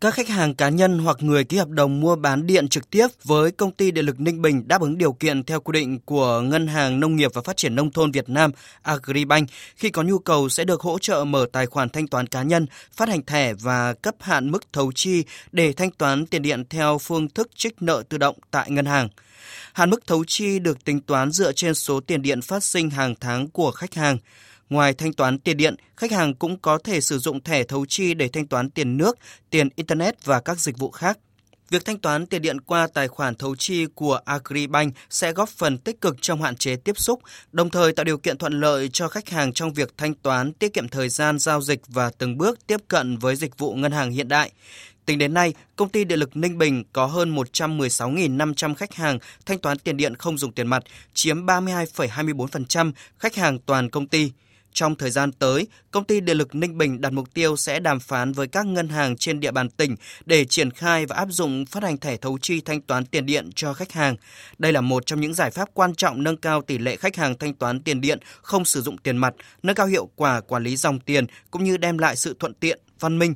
Các khách hàng cá nhân hoặc người ký hợp đồng mua bán điện trực tiếp với công ty điện lực Ninh Bình đáp ứng điều kiện theo quy định của Ngân hàng Nông nghiệp và Phát triển Nông thôn Việt Nam Agribank khi có nhu cầu sẽ được hỗ trợ mở tài khoản thanh toán cá nhân, phát hành thẻ và cấp hạn mức thấu chi để thanh toán tiền điện theo phương thức trích nợ tự động tại ngân hàng. Hạn mức thấu chi được tính toán dựa trên số tiền điện phát sinh hàng tháng của khách hàng. Ngoài thanh toán tiền điện, khách hàng cũng có thể sử dụng thẻ thấu chi để thanh toán tiền nước, tiền Internet và các dịch vụ khác. Việc thanh toán tiền điện qua tài khoản thấu chi của Agribank sẽ góp phần tích cực trong hạn chế tiếp xúc, đồng thời tạo điều kiện thuận lợi cho khách hàng trong việc thanh toán, tiết kiệm thời gian giao dịch và từng bước tiếp cận với dịch vụ ngân hàng hiện đại. Tính đến nay, công ty điện lực Ninh Bình có hơn 116.500 khách hàng thanh toán tiền điện không dùng tiền mặt, chiếm 32,24% khách hàng toàn công ty. Trong thời gian tới, công ty điện lực Ninh Bình đặt mục tiêu sẽ đàm phán với các ngân hàng trên địa bàn tỉnh để triển khai và áp dụng phát hành thẻ thấu chi thanh toán tiền điện cho khách hàng. Đây là một trong những giải pháp quan trọng nâng cao tỷ lệ khách hàng thanh toán tiền điện không sử dụng tiền mặt, nâng cao hiệu quả quản lý dòng tiền cũng như đem lại sự thuận tiện, văn minh